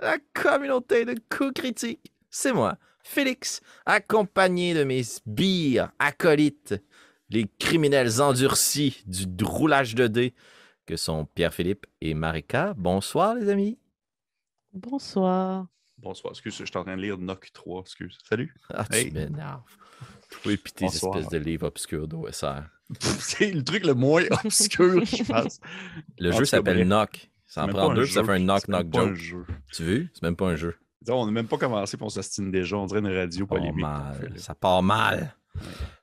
La communauté de coups critiques, c'est moi, Félix, accompagné de mes sbires acolytes, les criminels endurcis du roulage de dés, que sont Pierre-Philippe et Marika. Bonsoir, les amis. Bonsoir. Bonsoir, excuse, je suis en train de lire Noc 3, excuse. Salut. Ah, tu Hey. m'énerves. Oui, puis tes Bonsoir. espèces de livres obscurs d'OSR. C'est le truc le moins obscur, je pense. Le En jeu s'appelle. Knock. Ça en prend deux, ça fait un C'est knock-knock un joke. jeu. Tu veux? C'est même pas un jeu. On n'a même pas commencé, puis on s'astine déjà. On dirait une radio part polémique. mal. Ça part mal.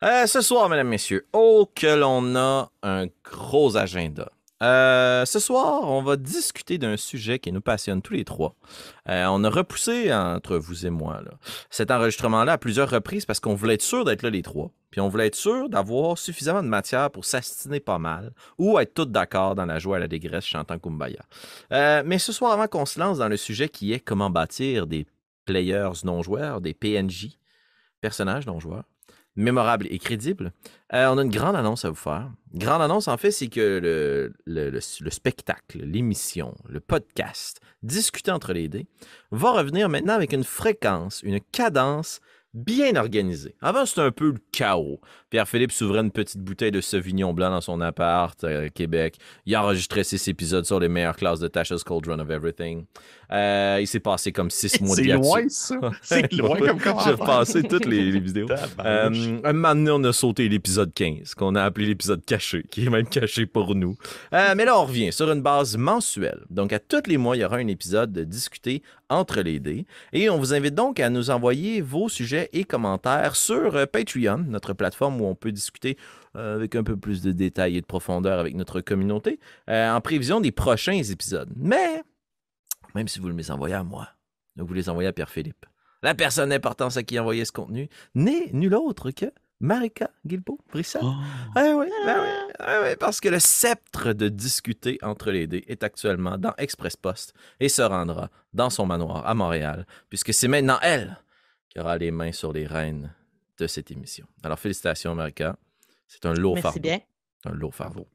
Euh, ce soir, mesdames, messieurs, oh que l'on a un gros agenda. Euh, ce soir, on va discuter d'un sujet qui nous passionne tous les trois. Euh, on a repoussé entre vous et moi cet enregistrement-là à plusieurs reprises parce qu'on voulait être sûr d'être là les trois. Puis on voulait être sûr d'avoir suffisamment de matière pour s'astiner pas mal ou être tous d'accord dans la joie à la dégresse chantant Kumbaya. Euh, mais ce soir, avant qu'on se lance dans le sujet qui est comment bâtir des players non-joueurs, des PNJ, personnages non-joueurs, mémorables et crédibles, euh, on a une grande annonce à vous faire. Grande annonce, en fait, c'est que le- le spectacle, l'émission, le podcast, discuté entre les dés, va revenir maintenant avec une fréquence, une cadence bien organisée. Avant, c'était un peu le chaos. Pierre-Philippe s'ouvrait une petite bouteille de Sauvignon blanc dans son appart euh, à Québec. Il a enregistré six épisodes sur les meilleures classes de Tasha's Cauldron of Everything. Euh, il s'est passé comme six mois de C'est loin, ça. C'est loin comme J'ai commentaire. repassé toutes les, les vidéos. Euh, un moment donné, on a sauté l'épisode 15, qu'on a appelé l'épisode caché, qui est même caché pour nous. Euh, mais là, on revient sur une base mensuelle. Donc, à tous les mois, il y aura un épisode de discuter entre les dés. Et on vous invite donc à nous envoyer vos sujets et commentaires sur euh, Patreon, notre plateforme où on peut discuter euh, avec un peu plus de détails et de profondeur avec notre communauté, euh, en prévision des prochains épisodes. Mais, même si vous les envoyez à moi, vous les envoyez à Pierre-Philippe. La personne d'importance à qui envoyer ce contenu n'est nulle autre que Marika Guilbeault Brissette. Oh. Ah oui, ben oui, ah oui, parce que le sceptre de discuter entre les dés est actuellement dans Express Post et se rendra dans son manoir à Montréal, puisque c'est maintenant elle qui aura les mains sur les rênes de cette émission. Alors félicitations Marika, c'est un lourd Merci fardeau. bien. Un lourd fardeau.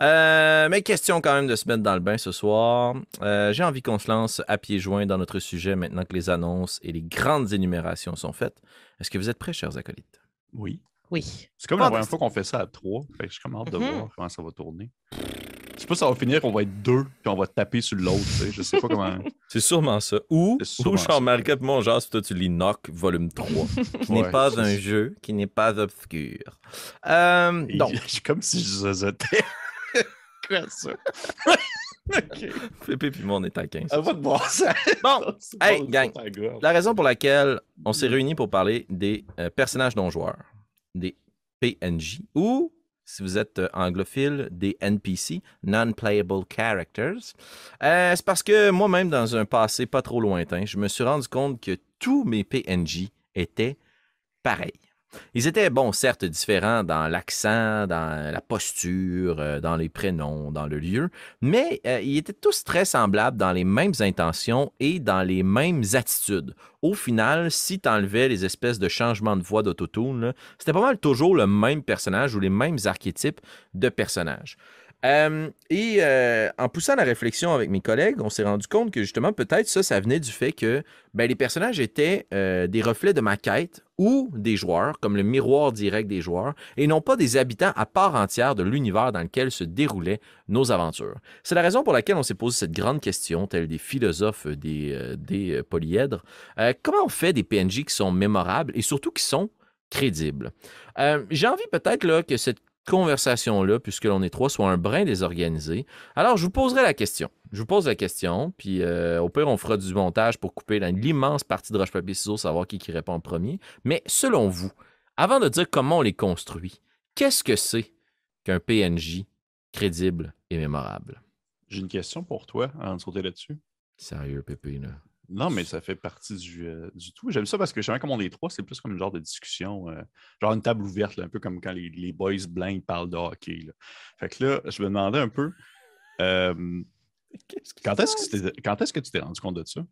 Euh, mais question quand même de se mettre dans le bain ce soir. Euh, J'ai envie qu'on se lance à pieds joints dans notre sujet maintenant que les annonces et les grandes énumérations sont faites. Est-ce que vous êtes prêts, chers acolytes? Oui. Oui. C'est comme la première fois qu'on fait ça à trois. Fait que j'ai comme hâte de Mhm. voir comment ça va tourner. Je sais pas si ça va finir, on va être deux, puis on va taper sur l'autre. tu sais. Je sais pas comment. C'est sûrement ça. Ou, sûrement ou et moi, genre, toi, tu lis Knock, volume 3, qui n'est Ouais, pas un ça. jeu, qui n'est pas obscur. Euh, donc, j'ai comme si je zozotais. Quoi ça? Ok. Pépé puis moi, on est à 15. Ça va de bon sens. Bon, hey, gang. La raison pour laquelle on s'est réunis pour parler des euh, personnages non-joueurs, des PNJ, ou, si vous êtes euh, anglophile, des NPC, Non-Playable Characters, euh, c'est parce que moi-même, dans un passé pas trop lointain, je me suis rendu compte que tous mes PNJ étaient pareils. Ils étaient, bon, certes différents dans l'accent, dans la posture, euh, dans les prénoms, dans le lieu, mais euh, ils étaient tous très semblables dans les mêmes intentions et dans les mêmes attitudes. Au final, si tu enlevais les espèces de changements de voix d'autotune, c'était pas mal toujours le même personnage ou les mêmes archétypes de personnages. Euh, et euh, en poussant la réflexion avec mes collègues, on s'est rendu compte que justement, peut-être ça, ça venait du fait que ben, les personnages étaient euh, des reflets de ma quête ou des joueurs, comme le miroir direct des joueurs, et non pas des habitants à part entière de l'univers dans lequel se déroulaient nos aventures. C'est la raison pour laquelle on s'est posé cette grande question, tels des philosophes des, polyèdres. Comment on fait des PNJ qui sont mémorables et surtout qui sont crédibles? J'ai envie peut-être que cette conversation-là, puisque l'on est trois, soit un brin désorganisé. Alors, je vous poserai la question. Je vous pose la question, puis euh, au pire, on fera du montage pour couper l'immense partie de roche-papier-ciseaux, savoir qui, qui répond en premier. Mais selon vous, avant de dire comment on les construit, qu'est-ce que c'est qu'un PNJ crédible et mémorable? J'ai une question pour toi avant de sauter là-dessus. Sérieux, Pépé, là. Non, mais ça fait partie du, euh, du tout. J'aime ça parce que jamais comme on est trois, c'est plus comme une genre de discussion, euh, genre une table ouverte, là, un peu comme quand les, les boys blancs ils parlent de hockey. là. Fait que là, je me demandais un peu, euh, Quand est-ce que, tu t'es- quand est-ce que tu t'es rendu compte de ça?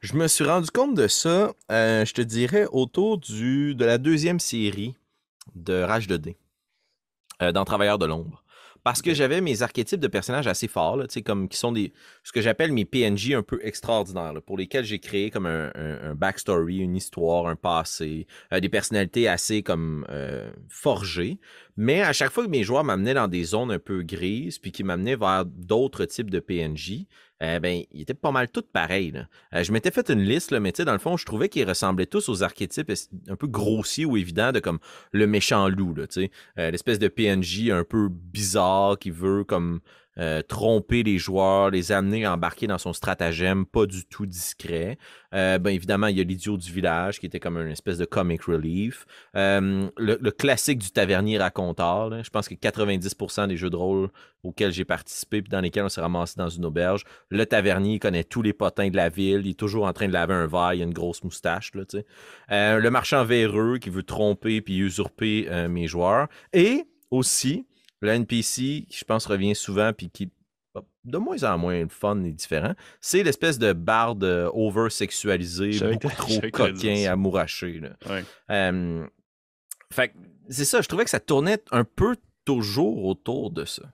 Je me suis rendu compte de ça, je te dirais, autour du, de la deuxième série de Rage de euh, dans Travailleurs de l'ombre. Parce que j'avais mes archétypes de personnages assez forts, là, tu sais, comme qui sont des ce que j'appelle mes PNJ un peu extraordinaires, là, pour lesquels j'ai créé comme un, un- un backstory, une histoire, un passé, euh, des personnalités assez comme euh, forgées. Mais à chaque fois que mes joueurs m'amenaient dans des zones un peu grises, puis qui m'amenaient vers d'autres types de PNJ, euh, ben, ils étaient pas mal tous pareils. là. Euh, je m'étais fait une liste, là, mais tu sais, dans le fond, je trouvais qu'ils ressemblaient tous aux archétypes es- un peu grossiers ou évidents de comme le méchant loup, tu sais. Euh, l'espèce de PNJ un peu bizarre qui veut comme euh, tromper les joueurs, les amener à embarquer dans son stratagème pas du tout discret. Euh, ben évidemment, il y a l'idiot du village qui était comme une espèce de comic relief. Euh, le, classique du tavernier raconteur. Je pense que 90% des jeux de rôle auxquels j'ai participé puis dans lesquels on s'est ramassé dans une auberge, le tavernier connaît tous les potins de la ville, il est toujours en train de laver un verre, il a une grosse moustache. Euh, le marchand véreux qui veut tromper puis usurper mes joueurs. Et aussi, le NPC, qui je pense revient souvent puis qui de moins en moins le fun et différent, c'est l'espèce de barde euh, over-sexualisé, beaucoup trop coquin, amouraché. Là. Ouais. Euh, fait c'est ça, je trouvais que ça tournait un peu toujours autour de ça.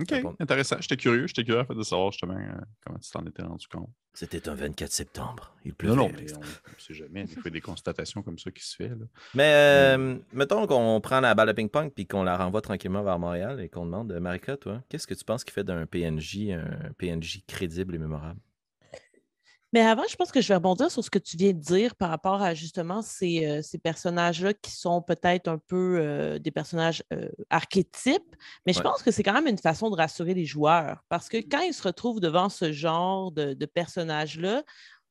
OK, intéressant. J'étais curieux. J'étais curieux de savoir justement euh, comment tu t'en étais rendu compte. C'était un 24 septembre. Il Non, pleuvait. non, à mais l'extérieur. on ne sait jamais. Il des constatations comme ça qui se fait. Là. Mais euh, mettons qu'on prend la balle de ping-pong puis qu'on la renvoie tranquillement vers Montréal et qu'on demande, Marika, toi, qu'est-ce que tu penses qui fait d'un PNJ un PNJ crédible et mémorable? Mais avant, je pense que je vais rebondir sur ce que tu viens de dire par rapport à justement ces, euh, ces personnages-là qui sont peut-être un peu euh, des personnages euh, archétypes, mais je Ouais. pense que c'est quand même une façon de rassurer les joueurs parce que quand ils se retrouvent devant ce genre de, de personnages-là,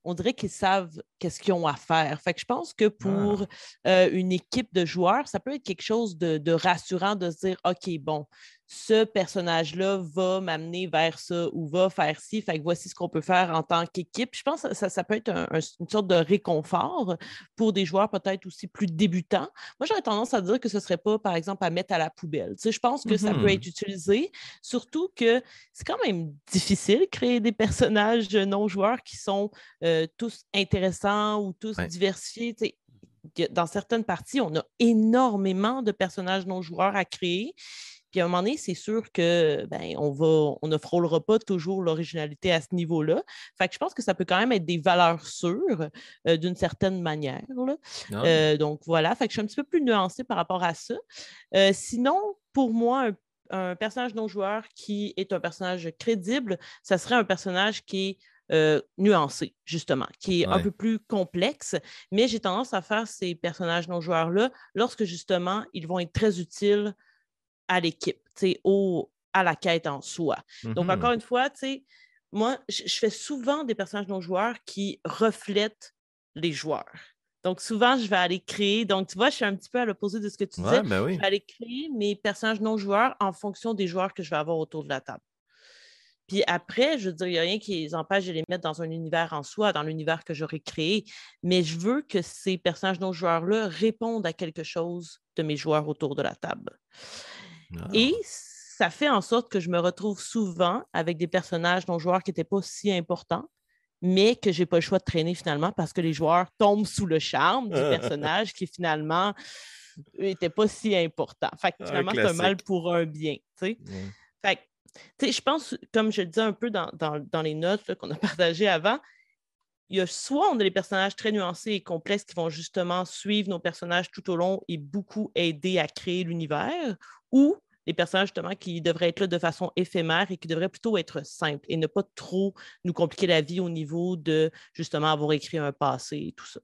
on dirait qu'ils savent qu'est-ce qu'ils ont à faire. Fait que je pense que pour euh, une équipe de joueurs, ça peut être quelque chose de, de rassurant de se dire, OK, bon, ce personnage-là va m'amener vers ça ou va faire ci, fait que voici ce qu'on peut faire en tant qu'équipe. Je pense que ça, ça peut être un- un- une sorte de réconfort pour des joueurs peut-être aussi plus débutants. Moi, j'aurais tendance à dire que ce ne serait pas, par exemple, à mettre à la poubelle. Tu sais, je pense que ça peut Mhm. être utilisé, surtout que c'est quand même difficile de créer des personnages non-joueurs qui sont euh, tous intéressants ou tous Ouais. diversifiés. Tu sais, que dans certaines parties, on a énormément de personnages non-joueurs à créer. Puis à un moment donné, c'est sûr que ben, on va, on ne frôlera pas toujours l'originalité à ce niveau-là. Fait que je pense que ça peut quand même être des valeurs sûres euh, d'une certaine manière. là. Non? Euh, donc voilà, fait que je suis un petit peu plus nuancée par rapport à ça. Euh, sinon, pour moi, un, un personnage non-joueur qui est un personnage crédible, ça serait un personnage qui est euh, nuancé, justement, qui est un peu plus complexe. Mais j'ai tendance à faire ces personnages non-joueurs-là lorsque, justement, ils vont être très utiles à l'équipe, tu sais, au- à la quête en soi. Donc, Mhm. encore une fois, tu sais, moi, je fais souvent des personnages non-joueurs qui reflètent les joueurs. Donc, souvent, je vais aller créer. Donc, tu vois, je suis un petit peu à l'opposé de ce que tu disais. Ouais, ben oui. Je vais aller créer mes personnages non-joueurs en fonction des joueurs que je vais avoir autour de la table. Puis après, je veux dire, il n'y a rien qui les empêche de les mettre dans un univers en soi, dans l'univers que j'aurais créé. Mais je veux que ces personnages non-joueurs-là répondent à quelque chose de mes joueurs autour de la table. Ah. Et ça fait en sorte que je me retrouve souvent avec des personnages non-joueurs qui n'étaient pas si importants, mais que je n'ai pas le choix de traîner finalement parce que les joueurs tombent sous le charme du personnage qui finalement n'était pas si important. Fait que Un finalement, c'est un mal pour un bien. Fait que, tu sais, je pense, comme je le disais un peu dans, dans- dans les notes qu'on a partagées avant, il y a soit on a des personnages très nuancés et complexes qui vont justement suivre nos personnages tout au long et beaucoup aider à créer l'univers, ou des personnages justement qui devraient être là de façon éphémère et qui devraient plutôt être simples et ne pas trop nous compliquer la vie au niveau de justement avoir écrit un passé et tout ça.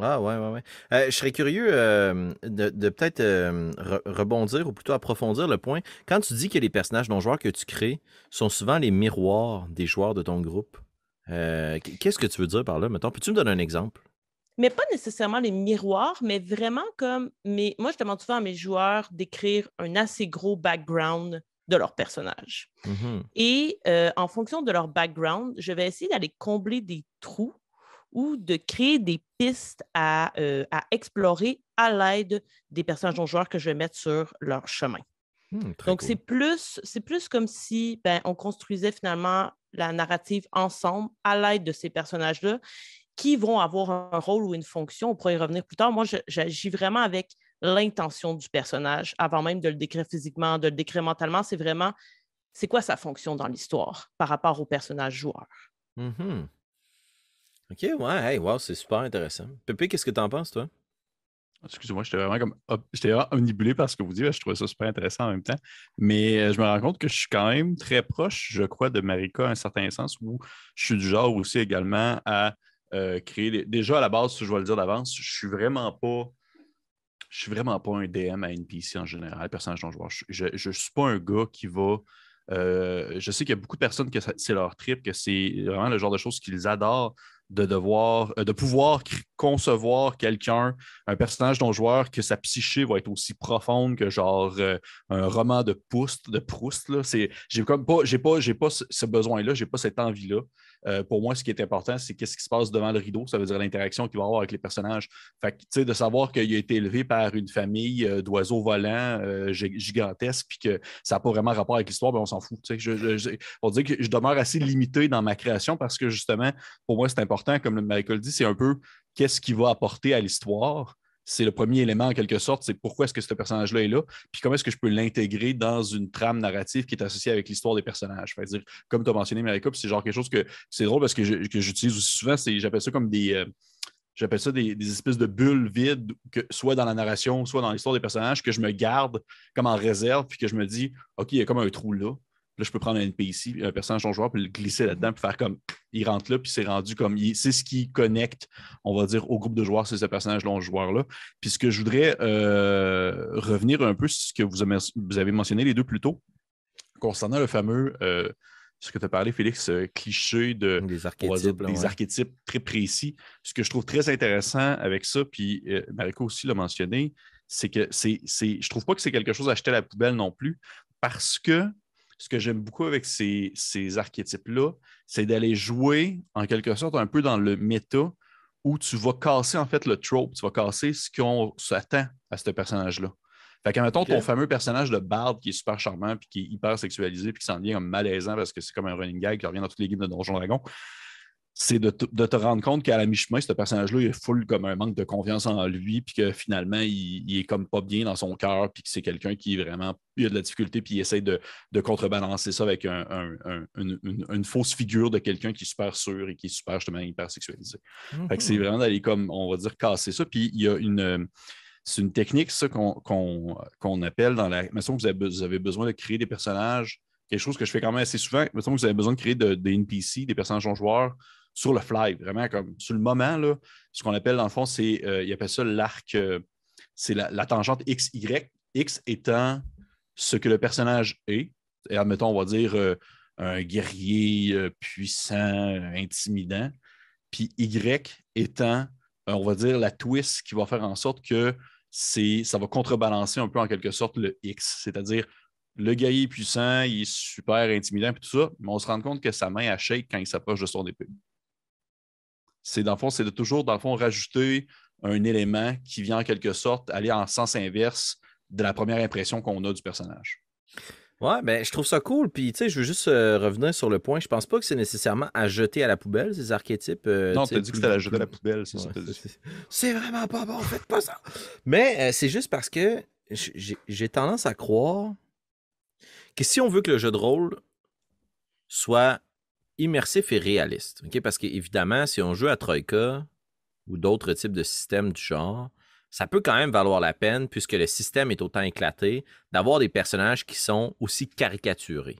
Ah, ouais, ouais, ouais. Euh, je serais curieux euh, de, peut-être euh, re- rebondir ou plutôt approfondir le point. Quand tu dis que les personnages non-joueurs que tu crées sont souvent les miroirs des joueurs de ton groupe, qu- qu'est-ce que tu veux dire par là? Mettons, peux-tu me donner un exemple? Mais pas nécessairement les miroirs, mais vraiment comme mes... moi, je demande souvent à mes joueurs d'écrire un assez gros background de leur personnage. Mhm. Et euh, en fonction de leur background, je vais essayer d'aller combler des trous ou de créer des pistes à, euh, à explorer à l'aide des personnages non joueurs que je vais mettre sur leur chemin. Hmm, Donc, cool. c'est plus, plus comme si ben, on construisait finalement la narrative ensemble à l'aide de ces personnages-là qui vont avoir un rôle ou une fonction. On pourrait y revenir plus tard. Moi, j'agis vraiment avec l'intention du personnage avant même de le décrire physiquement, de le décrire mentalement. C'est vraiment, c'est quoi sa fonction dans l'histoire par rapport au personnage joueur? Mhm. Ok, ouais, hey, wow, c'est super intéressant. Pépé, qu'est-ce que t'en penses, toi? Excusez-moi, j'étais vraiment comme j'étais omnibulé par ce que vous dites. Je trouvais ça super intéressant en même temps. Mais euh, je me rends compte que je suis quand même très proche, je crois, de Marika à un certain sens où je suis du genre aussi également à euh, créer. Déjà à la base, je vais le dire d'avance, je suis vraiment pas. Je suis vraiment pas un DM à NPC en général, personnage non joueur. Je ne suis pas un gars qui va. euh, je sais qu'il y a beaucoup de personnes que c'est leur trip, que c'est vraiment le genre de choses qu'ils adorent de devoir, euh, de pouvoir concevoir quelqu'un, un personnage non joueur, que sa psyché va être aussi profonde que genre euh, un roman de Proust, de Proust. J'ai comme pas, j'ai pas, pas ce, besoin-là, j'ai pas cette envie-là. Euh, pour moi, ce qui est important, c'est qu'est-ce qui se passe devant le rideau, ça veut dire l'interaction qu'il va avoir avec les personnages. Fait de savoir qu'il a été élevé par une famille d'oiseaux volants gi- gigantesques, puis que ça n'a pas vraiment rapport avec l'histoire, ben on s'en fout. On dirait que je demeure assez limité dans ma création parce que justement, pour moi, c'est important, comme le Michael dit, c'est un peu qu'est-ce qu'il va apporter à l'histoire. C'est le premier élément, en quelque sorte, c'est pourquoi est-ce que ce personnage-là est là, puis comment est-ce que je peux l'intégrer dans une trame narrative qui est associée avec l'histoire des personnages. Dire, comme tu as mentionné, Marika, c'est genre quelque chose que c'est drôle parce que j'utilise aussi souvent, j'appelle ça comme des. euh, J'appelle ça des espèces de bulles vides, que, soit dans la narration, soit dans l'histoire des personnages, que je me garde comme en réserve, puis que je me dis, OK, il y a comme un trou là. Là, je peux prendre un NPC, un personnage non joueur, puis le glisser là-dedans, puis faire comme il rentre là, puis c'est rendu comme il- c'est ce qui connecte, on va dire, au groupe de joueurs, c'est ce personnage non joueur-là. Puis ce que je voudrais euh, revenir un peu sur ce que vous avez, vous avez mentionné les deux plus tôt, concernant le fameux, euh, ce que tu as parlé, Félix, euh, cliché de Des dire, archétypes. là, des ouais. archétypes très précis. Ce que je trouve très intéressant avec ça, puis euh, Mariko aussi l'a mentionné, c'est que c'est, c'est, je trouve pas que c'est quelque chose à jeter à la poubelle non plus, parce que ce que j'aime beaucoup avec ces, ces archétypes-là, c'est d'aller jouer en quelque sorte un peu dans le méta où tu vas casser en fait le trope, tu vas casser ce qu'on s'attend à ce personnage-là. Fait que, mettons, Ok. ton fameux personnage de Bard qui est super charmant, puis qui est hyper sexualisé, puis qui s'en vient comme malaisant parce que c'est comme un running gag qui revient dans toutes les games de Donjon Dragon, c'est de, te- de te rendre compte qu'à la mi-chemin, ce personnage-là, il est full comme un manque de confiance en lui, puis que finalement, il, il est comme pas bien dans son cœur, puis que c'est quelqu'un qui est vraiment, il a de la difficulté, puis il essaie de, de contrebalancer ça avec un- un- un- une, fausse figure de quelqu'un qui est super sûr et qui est super, justement, hyper sexualisé. Fait que c'est vraiment d'aller comme, on va dire, casser ça. Puis il y a une. C'est une technique, ça, qu'on qu'on- qu'on appelle dans la. Mettons que vous avez, be- vous avez besoin de créer des personnages, quelque chose que je fais quand même assez souvent. Mettons que vous avez besoin de créer de- des NPC, des personnages non joueurs, sur le fly, vraiment comme sur le moment, ce qu'on appelle dans le fond, c'est. euh, ils appellent ça l'arc. euh, c'est la, la tangente XY. X étant ce que le personnage est. Et admettons, on va dire euh, un guerrier puissant, intimidant. Puis Y étant, on va dire, la twist qui va faire en sorte que c'est, ça va contrebalancer un peu en quelque sorte le X. C'est-à-dire, le guerrier puissant, il est super intimidant, puis tout ça, mais on se rend compte que sa main, shake quand il s'approche de son épée. C'est dans le fond, c'est de toujours, dans le fond, rajouter un élément qui vient en quelque sorte aller en sens inverse de la première impression qu'on a du personnage. Ouais, ben, je trouve ça cool. Puis, tu sais, je veux juste euh, revenir sur le point. Je pense pas que c'est nécessairement à jeter à la poubelle, ces archétypes. euh, non, tu tu sais, as dit que c'était la jeter à la poubelle, c'est. Ouais, t'as vraiment pas bon, faites pas ça. Mais euh, c'est juste parce que j'ai tendance à croire que si on veut que le jeu de rôle soit immersif et réaliste, ok, parce qu'évidemment, si on joue à Troika ou d'autres types de systèmes du genre, ça peut quand même valoir la peine, puisque le système est autant éclaté, d'avoir des personnages qui sont aussi caricaturés.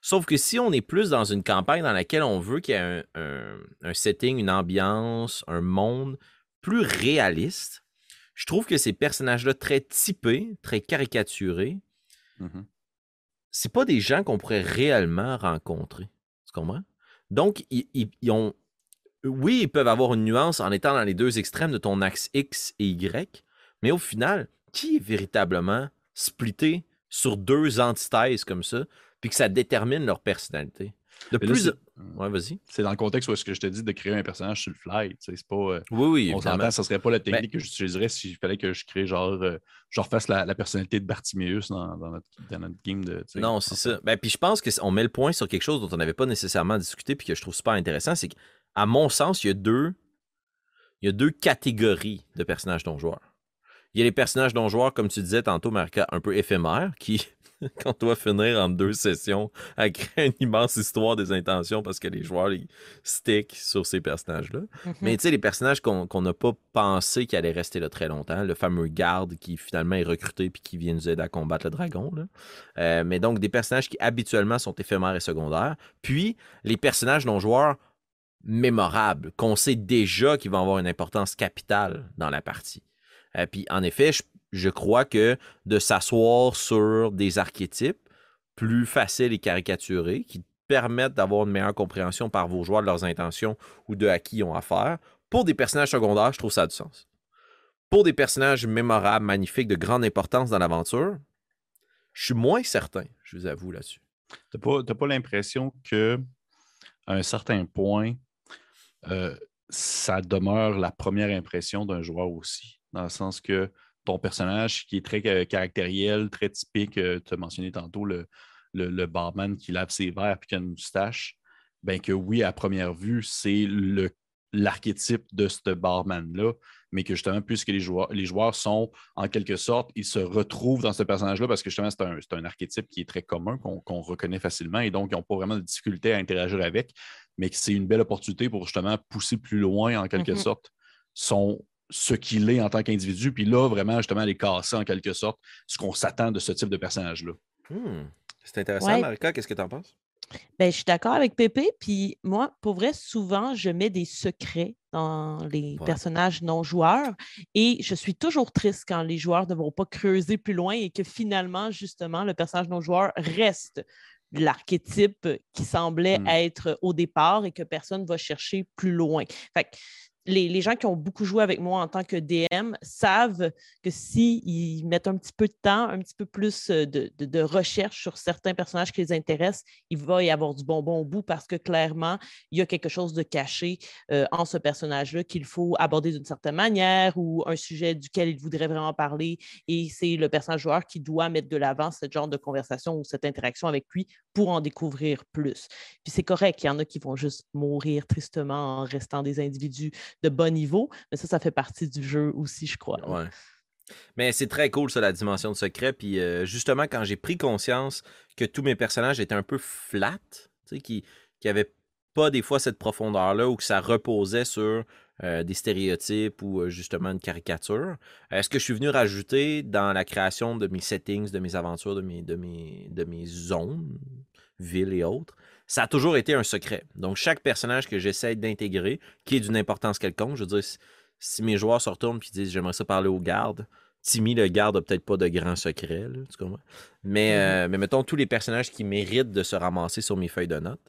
Sauf que si on est plus dans une campagne dans laquelle on veut qu'il y ait un, un- un setting, une ambiance, un monde plus réaliste, je trouve que ces personnages-là très typés, très caricaturés, Mhm. c'est pas des gens qu'on pourrait réellement rencontrer. Tu comprends? Donc, ils, ont. Oui, ils peuvent avoir une nuance en étant dans les deux extrêmes de ton axe X et Y, mais au final, qui est véritablement splitté sur deux antithèses comme ça, puis que ça détermine leur personnalité? De Mais plus. c'est- Ouais, vas-y. C'est dans le contexte où est-ce que je te dis de créer un personnage sur le fly. C'est pas. euh, Oui, oui, on s'entend, ça serait pas la technique Ben- que j'utiliserais s'il fallait que je crée genre. euh, je refasse la, la personnalité de Bartimeus dans, dans notre, dans notre game de. Non, c'est ça. Ben, puis je pense qu'on met le point sur quelque chose dont on n'avait pas nécessairement discuté puis que je trouve super intéressant, c'est qu'à mon sens, il y a deux il y a deux catégories de personnages non joueurs. Il y a les personnages non joueurs, comme tu disais tantôt, Marika, un peu éphémères, qui, quand doit finir en deux sessions, à créer une immense histoire des intentions parce que les joueurs ils stick sur ces personnages-là. Mhm. Mais tu sais, les personnages qu'on qu'on n'a pas pensé qu'ils allaient rester là très longtemps, le fameux garde qui finalement est recruté puis qui vient nous aider à combattre le dragon. là. Euh, mais donc, des personnages qui habituellement sont éphémères et secondaires. Puis, les personnages non-joueurs mémorables, qu'on sait déjà qu'ils vont avoir une importance capitale dans la partie. Euh, puis, en effet, je, je crois que de s'asseoir sur des archétypes plus faciles et caricaturés qui permettent d'avoir une meilleure compréhension par vos joueurs de leurs intentions ou de à qui ils ont affaire, pour des personnages secondaires, je trouve ça a du sens. Pour des personnages mémorables, magnifiques, de grande importance dans l'aventure, je suis moins certain, je vous avoue là-dessus. Pas, t'as pas l'impression que à un certain point, euh, ça demeure la première impression d'un joueur aussi. Dans le sens que ton personnage qui est très euh, caractériel, très typique, tu as mentionné tantôt le, le, le barman qui lave ses verres et qui a une moustache, ben que oui, à première vue, c'est le l'archétype de ce barman-là, mais que justement, puisque les joueurs, les joueurs sont en quelque sorte, ils se retrouvent dans ce personnage-là parce que justement, c'est un, c'est un archétype qui est très commun, qu'on reconnaît facilement et donc ils n'ont pas vraiment de difficulté à interagir avec, mais que c'est une belle opportunité pour justement pousser plus loin en quelque Mhm. sorte son, ce qu'il est en tant qu'individu, puis là, vraiment, justement, aller casser en quelque sorte ce qu'on s'attend de ce type de personnage-là. Hmm, C'est intéressant, Ouais. Marika, qu'est-ce que tu en penses? Ben, je suis d'accord avec Pépé. Puis moi, pour vrai, souvent, je mets des secrets dans les Ouais. personnages non joueurs. Et je suis toujours triste quand les joueurs ne vont pas creuser plus loin et que finalement, justement, le personnage non joueur reste l'archétype qui semblait Mm. être au départ et que personne ne va chercher plus loin. Fait que les, gens qui ont beaucoup joué avec moi en tant que DM savent que s'ils mettent un petit peu de temps, un petit peu plus euh, de recherche sur certains personnages qui les intéressent, il va y avoir du bonbon au bout parce que clairement, il y a quelque chose de caché euh, en ce personnage-là qu'il faut aborder d'une certaine manière ou un sujet duquel il voudrait vraiment parler. Et c'est le personnage joueur qui doit mettre de l'avant ce genre de conversation ou cette interaction avec lui pour en découvrir plus. Puis c'est correct, il y en a qui vont juste mourir tristement en restant des individus de bon niveau, mais ça, ça fait partie du jeu aussi, je crois. Ouais. Mais c'est très cool, ça, la dimension de secret. Puis euh, justement, quand j'ai pris conscience que tous mes personnages étaient un peu flat, tu sais, qui n'avaient pas des fois cette profondeur-là ou que ça reposait sur euh, des stéréotypes ou euh, justement une caricature, est-ce que je suis venu rajouter dans la création de mes settings, de mes aventures, de mes, de mes, de mes zones, villes et autres, ça a toujours été un secret. Donc, chaque personnage que j'essaie d'intégrer, qui est d'une importance quelconque, je veux dire, si- mes joueurs se retournent et disent j'aimerais ça parler au garde, Timmy le garde a peut-être pas de là, tu comprends? Mais, euh, mais mettons, tous les personnages qui méritent de se ramasser sur mes feuilles de notes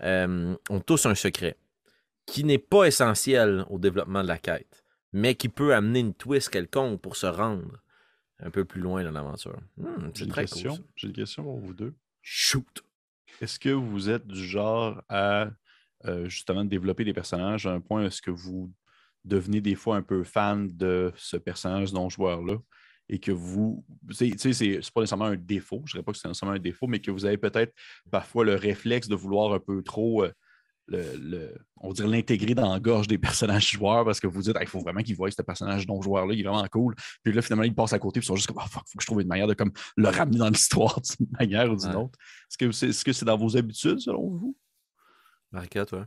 euh, ont tous un secret qui n'est pas essentiel au développement de la quête, mais qui peut amener une twist quelconque pour se rendre un peu plus loin dans l'aventure. Hmm, J'ai c'est une, très question. cool. ça. J'ai une question pour vous deux. Shoot! Est-ce que vous êtes du genre à euh, justement développer des personnages à un point est-ce que vous devenez des fois un peu fan de ce personnage non-joueur-là et que vous, c'est- pas nécessairement un défaut, je dirais pas que c'est nécessairement un défaut, mais que vous avez peut-être parfois le réflexe de vouloir un peu trop, euh, le, le- on dirait l'intégrer dans la gorge des personnages joueurs parce que vous dites, il faut vraiment qu'ils voient ce personnage non-joueur-là, il est vraiment cool. Puis là, finalement, ils passent à côté, puis ils sont juste comme, ah, fuck, faut que je trouve une manière de comme, le ramener dans l'histoire d'une manière ou d'une Ouais. autre. Est-ce que c'est dans vos habitudes, selon vous? Marika, toi?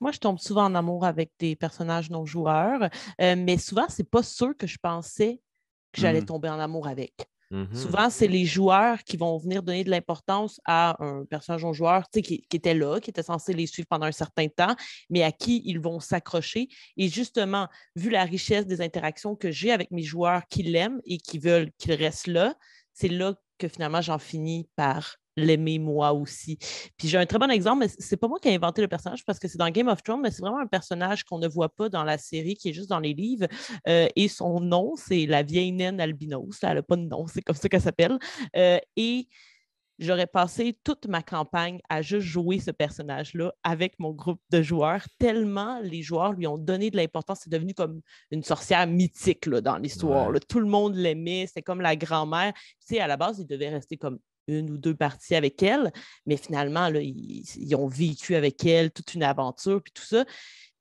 Moi, je tombe souvent en amour avec des personnages non joueurs, euh, mais souvent, c'est pas ceux que je pensais que j'allais Mhm. tomber en amour avec. Mhm. Souvent, c'est les joueurs qui vont venir donner de l'importance à un personnage non joueur tu sais, qui, qui était là, qui était censé les suivre pendant un certain temps, mais à qui ils vont s'accrocher. Et justement, vu la richesse des interactions que j'ai avec mes joueurs qui l'aiment et qui veulent qu'il reste là, c'est là que finalement j'en finis par l'aimer moi aussi. Puis j'ai un très bon exemple, mais c'est pas moi qui ai inventé le personnage parce que c'est dans Game of Thrones, mais c'est vraiment un personnage qu'on ne voit pas dans la série, qui est juste dans les livres. Euh, et son nom, c'est la vieille naine albinos. Elle n'a pas de nom, c'est comme ça qu'elle s'appelle. Euh, et j'aurais passé toute ma campagne à juste jouer ce personnage-là avec mon groupe de joueurs, tellement les joueurs lui ont donné de l'importance. C'est devenu comme une sorcière mythique là, dans l'histoire. Tout le monde l'aimait, c'était comme la grand-mère. Tu sais, à la base, il devait rester comme une ou deux parties avec elle, mais finalement, là, ils, ils, ont vécu avec elle toute une aventure, puis tout ça.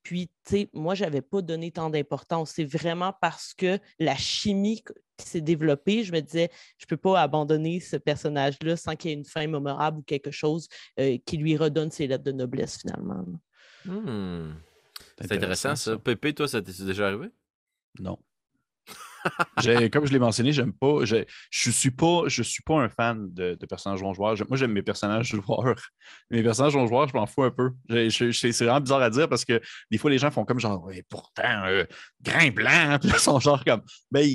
Puis, tu sais, moi, je n'avais pas donné tant d'importance. C'est vraiment parce que la chimie qui s'est développée, je me disais, je ne peux pas abandonner ce personnage-là sans qu'il y ait une fin mémorable ou quelque chose euh, qui lui redonne ses lettres de noblesse, finalement. Hmm. C'est intéressant, ça. Pépé, toi, ça t'est déjà arrivé? Non comme je l'ai mentionné, j'aime pas. Je, je suis pas, je suis pas un fan de, personnages joueurs. Moi, j'aime mes personnages joueurs. Mes personnages joueurs, je m'en fous un peu. c'est vraiment bizarre à dire parce que des fois, les gens font comme genre, pourtant, euh, grain blanc. Puis ils sont genre comme, ben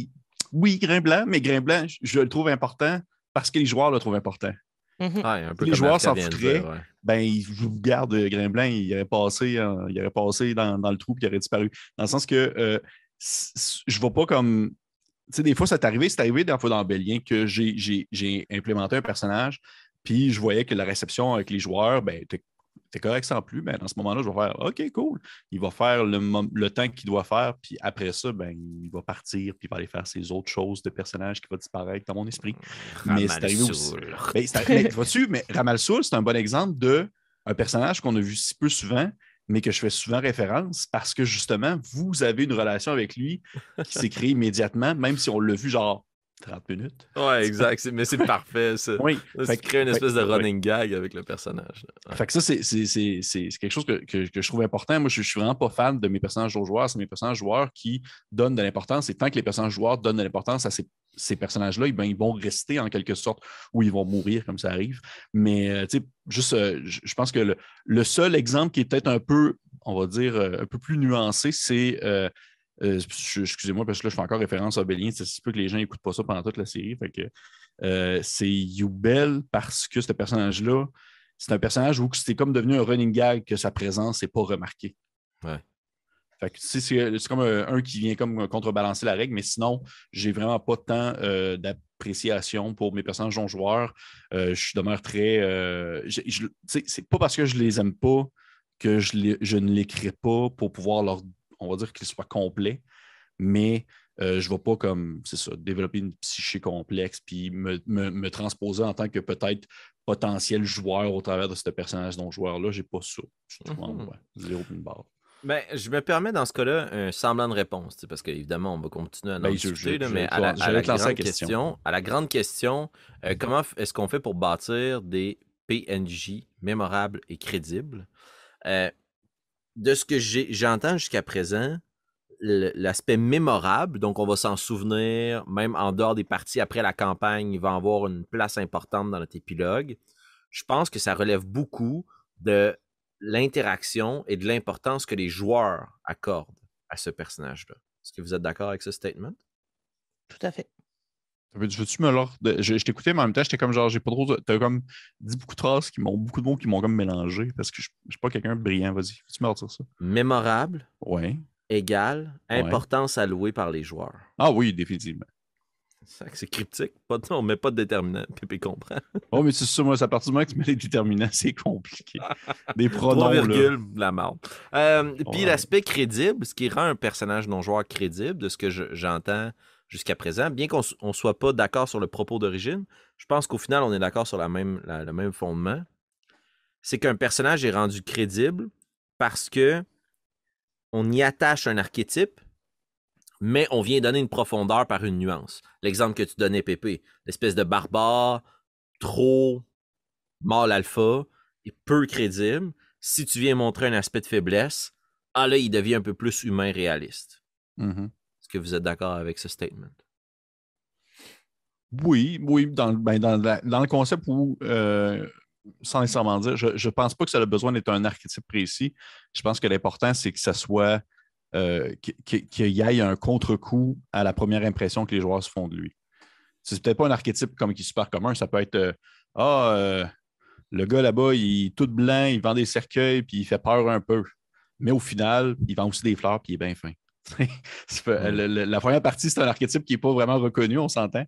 oui, grain blanc, mais grain blanc, je, le trouve important parce que les joueurs le trouvent important. Mm-hmm. les joueurs s'en foutraient, ben, je vous garde Grain Blanc, il aurait passé, il aurait passé dans, le trou et il aurait disparu. Dans le sens que euh, je ne vois pas comme tu sais, des fois, c'est arrivé, c'est arrivé dans fois dans Bélien que j'ai implémenté un personnage, puis je voyais que la réception avec les joueurs, ben, t'es correct sans plus, mais ben, dans ce moment-là, je vais faire OK, cool. Il va faire le, temps qu'il doit faire, puis après ça, ben, il va partir, puis il va aller faire ses autres choses de personnage qui va disparaître dans mon esprit. mais c'est arrivé aussi. Ben, vois-tu, mais Ramalsoul, c'est un bon exemple de un personnage qu'on a vu si peu souvent, mais que je fais souvent référence parce que justement, vous avez une relation avec lui qui s'est créée immédiatement, même si on l'a vu genre 30 minutes. Ouais, exact. Mais c'est parfait, ça. Oui. Ça crée une espèce de running gag avec le personnage. Fait que ça, c'est quelque chose que, je trouve important. Moi, je, ne suis vraiment pas fan de mes personnages joueurs. C'est mes personnages joueurs qui donnent de l'importance. Et tant que les personnages joueurs donnent de l'importance à ces, personnages-là, eh ben, ils vont rester en quelque sorte ou ils vont mourir comme ça arrive. Mais, euh, tu sais, juste, euh, je pense que le, seul exemple qui est peut-être un peu, on va dire, euh, un peu plus nuancé, c'est euh, excusez-moi, parce que là, je fais encore référence à Bélien. C'est peu que les gens n'écoutent pas ça pendant toute la série. Fait que euh, c'est Youbel parce que ce personnage-là, c'est un personnage où c'est comme devenu un running gag que sa présence n'est pas remarquée. Ouais. Fait que c'est comme un, qui vient comme contrebalancer la règle, mais sinon, j'ai vraiment pas tant euh, d'appréciation pour mes personnages non joueurs. je demeure très. c'est pas parce que je les aime pas que je, je ne l'écris pas pour pouvoir leur on va dire qu'il soit complet, mais euh, je ne vais pas comme, c'est ça, développer une psyché complexe puis me, transposer en tant que peut-être potentiel joueur au travers de ce personnage non joueur-là. Je n'ai pas ça. Je trouve mm zéro une barre. Ben, je me permets dans ce cas-là un semblant de réponse, parce qu'évidemment, on va continuer à en ben, discuter, mais à la, grande question, à la grande question, euh, comment est-ce qu'on fait pour bâtir des PNJ mémorables et crédibles? Euh, de ce que j'entends jusqu'à présent, l'aspect mémorable, donc on va s'en souvenir, même en dehors des parties après la campagne, il va avoir une place importante dans notre épilogue. Je pense que ça relève beaucoup de l'interaction et de l'importance que les joueurs accordent à ce personnage-là. Est-ce que vous êtes d'accord avec ce statement? Tout à fait. Veux-tu me leur. Je, je t'écoutais, mais en même temps, j'étais comme genre, j'ai pas trop. T'as comme dit beaucoup de phrases qui m'ont. Beaucoup de mots qui m'ont comme mélangé parce que je, je suis pas quelqu'un de brillant. Vas-y, veux-tu me redire ça? Mémorable. Oui. Égal. Importance allouée par les joueurs. Ah oui, définitivement. C'est cryptique. Pas de, on met pas de déterminant. Pépé comprend. oh, mais c'est ça, moi, c'est à partir du moment que tu mets les déterminants, c'est compliqué. Des pronoms. 3, là. la merde. Euh, puis l'aspect crédible, ce qui rend un personnage non-joueur crédible, de ce que j'entends jusqu'à présent, bien qu'on ne soit pas d'accord sur le propos d'origine, je pense qu'au final, on est d'accord sur le même fondement. C'est qu'un personnage est rendu crédible parce que on y attache un archétype, mais on vient donner une profondeur par une nuance. L'exemple que tu donnais, Pépé, l'espèce de barbare trop mâle alpha est peu crédible. Si tu viens montrer un aspect de faiblesse, ah là, il devient un peu plus humain réaliste. Mm-hmm que vous êtes d'accord avec ce statement? Oui, oui, dans, ben, le concept où, euh, sans nécessairement dire, je ne pense pas que ça a besoin d'être un archétype précis. Je pense que l'important, c'est que ça soit euh, qu'il y ait un contre-coup à la première impression que les joueurs se font de lui. C'est peut-être pas un archétype comme qui est super commun. Ça peut être euh, Ah, le gars là-bas, il est tout blanc, il vend des cercueils, puis il fait peur un peu. Mais au final, il vend aussi des fleurs, puis il est bien fin. la première partie, c'est un archétype qui n'est pas vraiment reconnu, on s'entend.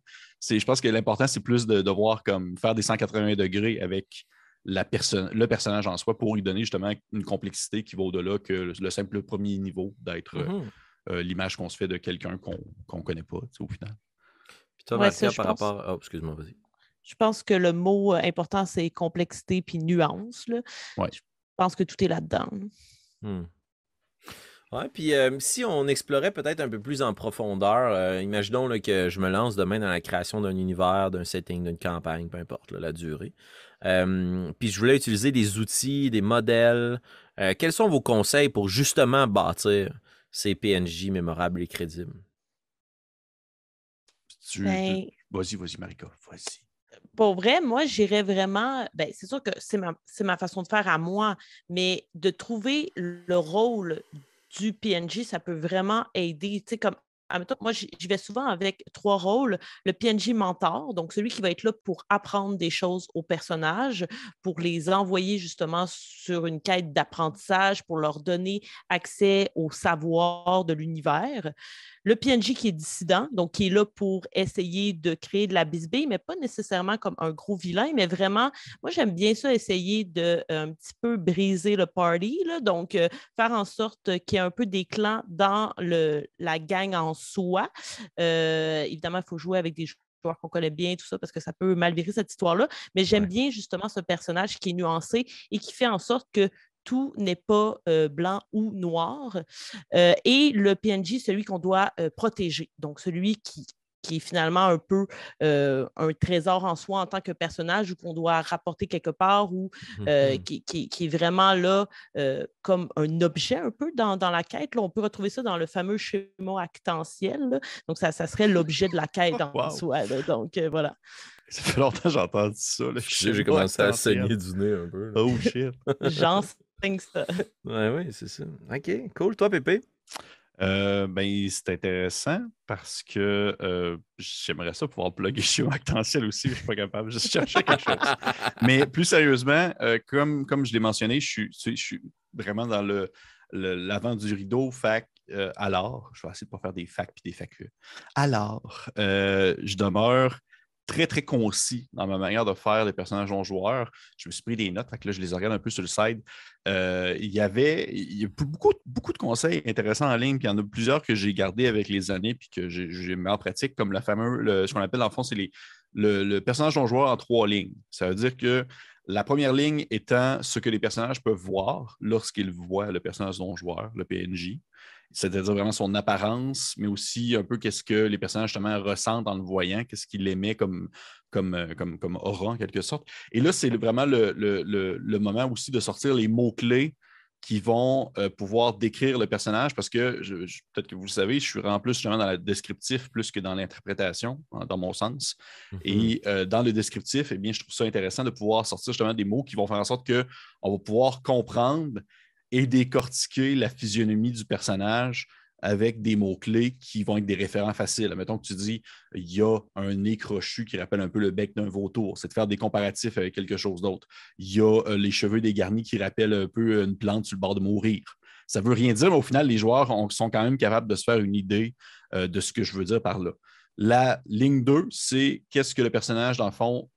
Je pense que l'important, c'est plus de, voir comme faire des 180 degrés avec la personne, le personnage en soi pour lui donner justement une complexité qui va au-delà que le, simple premier niveau d'être euh, mm-hmm. euh, l'image qu'on se fait de quelqu'un qu'on ne connaît pas au final. Puis toi, par rapport. Oh, excuse-moi, vas-y. Je pense que le mot important, c'est complexité puis nuance. Là. Je pense que tout est là-dedans. Hmm. Ouais, puis euh, si on explorait peut-être un peu plus en profondeur, euh, imaginons que je me lance demain dans la création d'un univers, d'un setting, d'une campagne, peu importe la durée. Euh, puis je voulais utiliser des outils, des modèles. quels sont vos conseils pour justement bâtir ces PNJ mémorables et crédibles? Ben vas-y, vas-y, Marika, vas-y pour vrai, moi, j'irais vraiment. Ben, c'est sûr que c'est ma, ma, façon de faire à moi, mais de trouver le rôle du PNJ, ça peut vraiment aider. Comme moi, j'y vais souvent avec trois rôles. Le PNJ mentor, donc celui qui va être là pour apprendre des choses aux personnages, pour les envoyer justement sur une quête d'apprentissage, pour leur donner accès au savoir de l'univers. Le PNJ qui est dissident, donc qui est là pour essayer de créer de la bisbille, mais pas nécessairement comme un gros vilain, mais vraiment, moi j'aime bien ça, essayer de euh, un petit peu briser le party, là, donc euh, faire en sorte qu'il y ait un peu des clans dans le, la gang en soi. Euh, évidemment, il faut jouer avec des joueurs qu'on connaît bien, tout ça, parce que ça peut mal virer cette histoire-là. Mais j'aime bien justement ce personnage qui est nuancé et qui fait en sorte que tout n'est pas euh, blanc ou noir. Euh, et le PNJ, celui qu'on doit protéger, donc celui qui, qui est finalement un peu euh, un trésor en soi en tant que personnage ou qu'on doit rapporter quelque part ou mmh euh, qui, est vraiment là euh, comme un objet un peu dans, la quête. Là, on peut retrouver ça dans le fameux schéma actantiel. Donc, ça, ça serait l'objet de la quête en soi. Donc, voilà. Ça fait longtemps que j'ai entendu ça. J'ai commencé à saigner du nez un peu. Oh shit. Oui, oui, c'est ça. OK, cool. Toi, Pépé? Euh, ben, c'est intéressant parce que euh, j'aimerais ça pouvoir plugger chez Actentiel aussi, mais je ne suis pas capable. Je cherchais quelque chose. mais plus sérieusement, euh, comme, comme je l'ai mentionné, je suis, je suis vraiment dans le, l'avant du rideau, fac. alors, je vais essayer de ne pas faire des facs puis des facs. Alors, je demeure très, très concis dans ma manière de faire les personnages non joueurs. Je me suis pris des notes, fait que là, je les regarde un peu sur le site. Euh, il y avait il y a beaucoup, beaucoup de conseils intéressants en ligne, puis il y en a plusieurs que j'ai gardés avec les années, puis que j'ai mis en pratique, comme la fameuse, ce qu'on appelle en fond, c'est le, le personnage non joueur en trois lignes. Ça veut dire que la première ligne étant ce que les personnages peuvent voir lorsqu'ils voient le personnage non joueur, le PNJ c'est-à-dire vraiment son apparence, mais aussi un peu qu'est-ce que les personnages justement ressentent en le voyant, qu'est-ce qu'il émet comme, comme, euh, comme, comme aura en quelque sorte. Et là, c'est vraiment le, moment aussi de sortir les mots-clés qui vont euh, pouvoir décrire le personnage parce que peut-être que vous le savez, je suis en plus justement dans le descriptif plus que dans l'interprétation, dans mon sens. Mm-hmm. Et euh, dans le descriptif, eh bien, je trouve ça intéressant de pouvoir sortir justement des mots qui vont faire en sorte qu'on va pouvoir comprendre et décortiquer la physionomie du personnage avec des mots-clés qui vont être des référents faciles. Mettons que tu dis il y a un nez crochu qui rappelle un peu le bec d'un vautour. C'est de faire des comparatifs avec quelque chose d'autre. Il y a euh, les cheveux dégarnis qui rappellent un peu une plante sur le bord de mourir. Ça ne veut rien dire, mais au final, les joueurs sont quand même capables de se faire une idée euh, de ce que je veux dire par là. La ligne 2, c'est qu'est-ce que le personnage, dans le fond,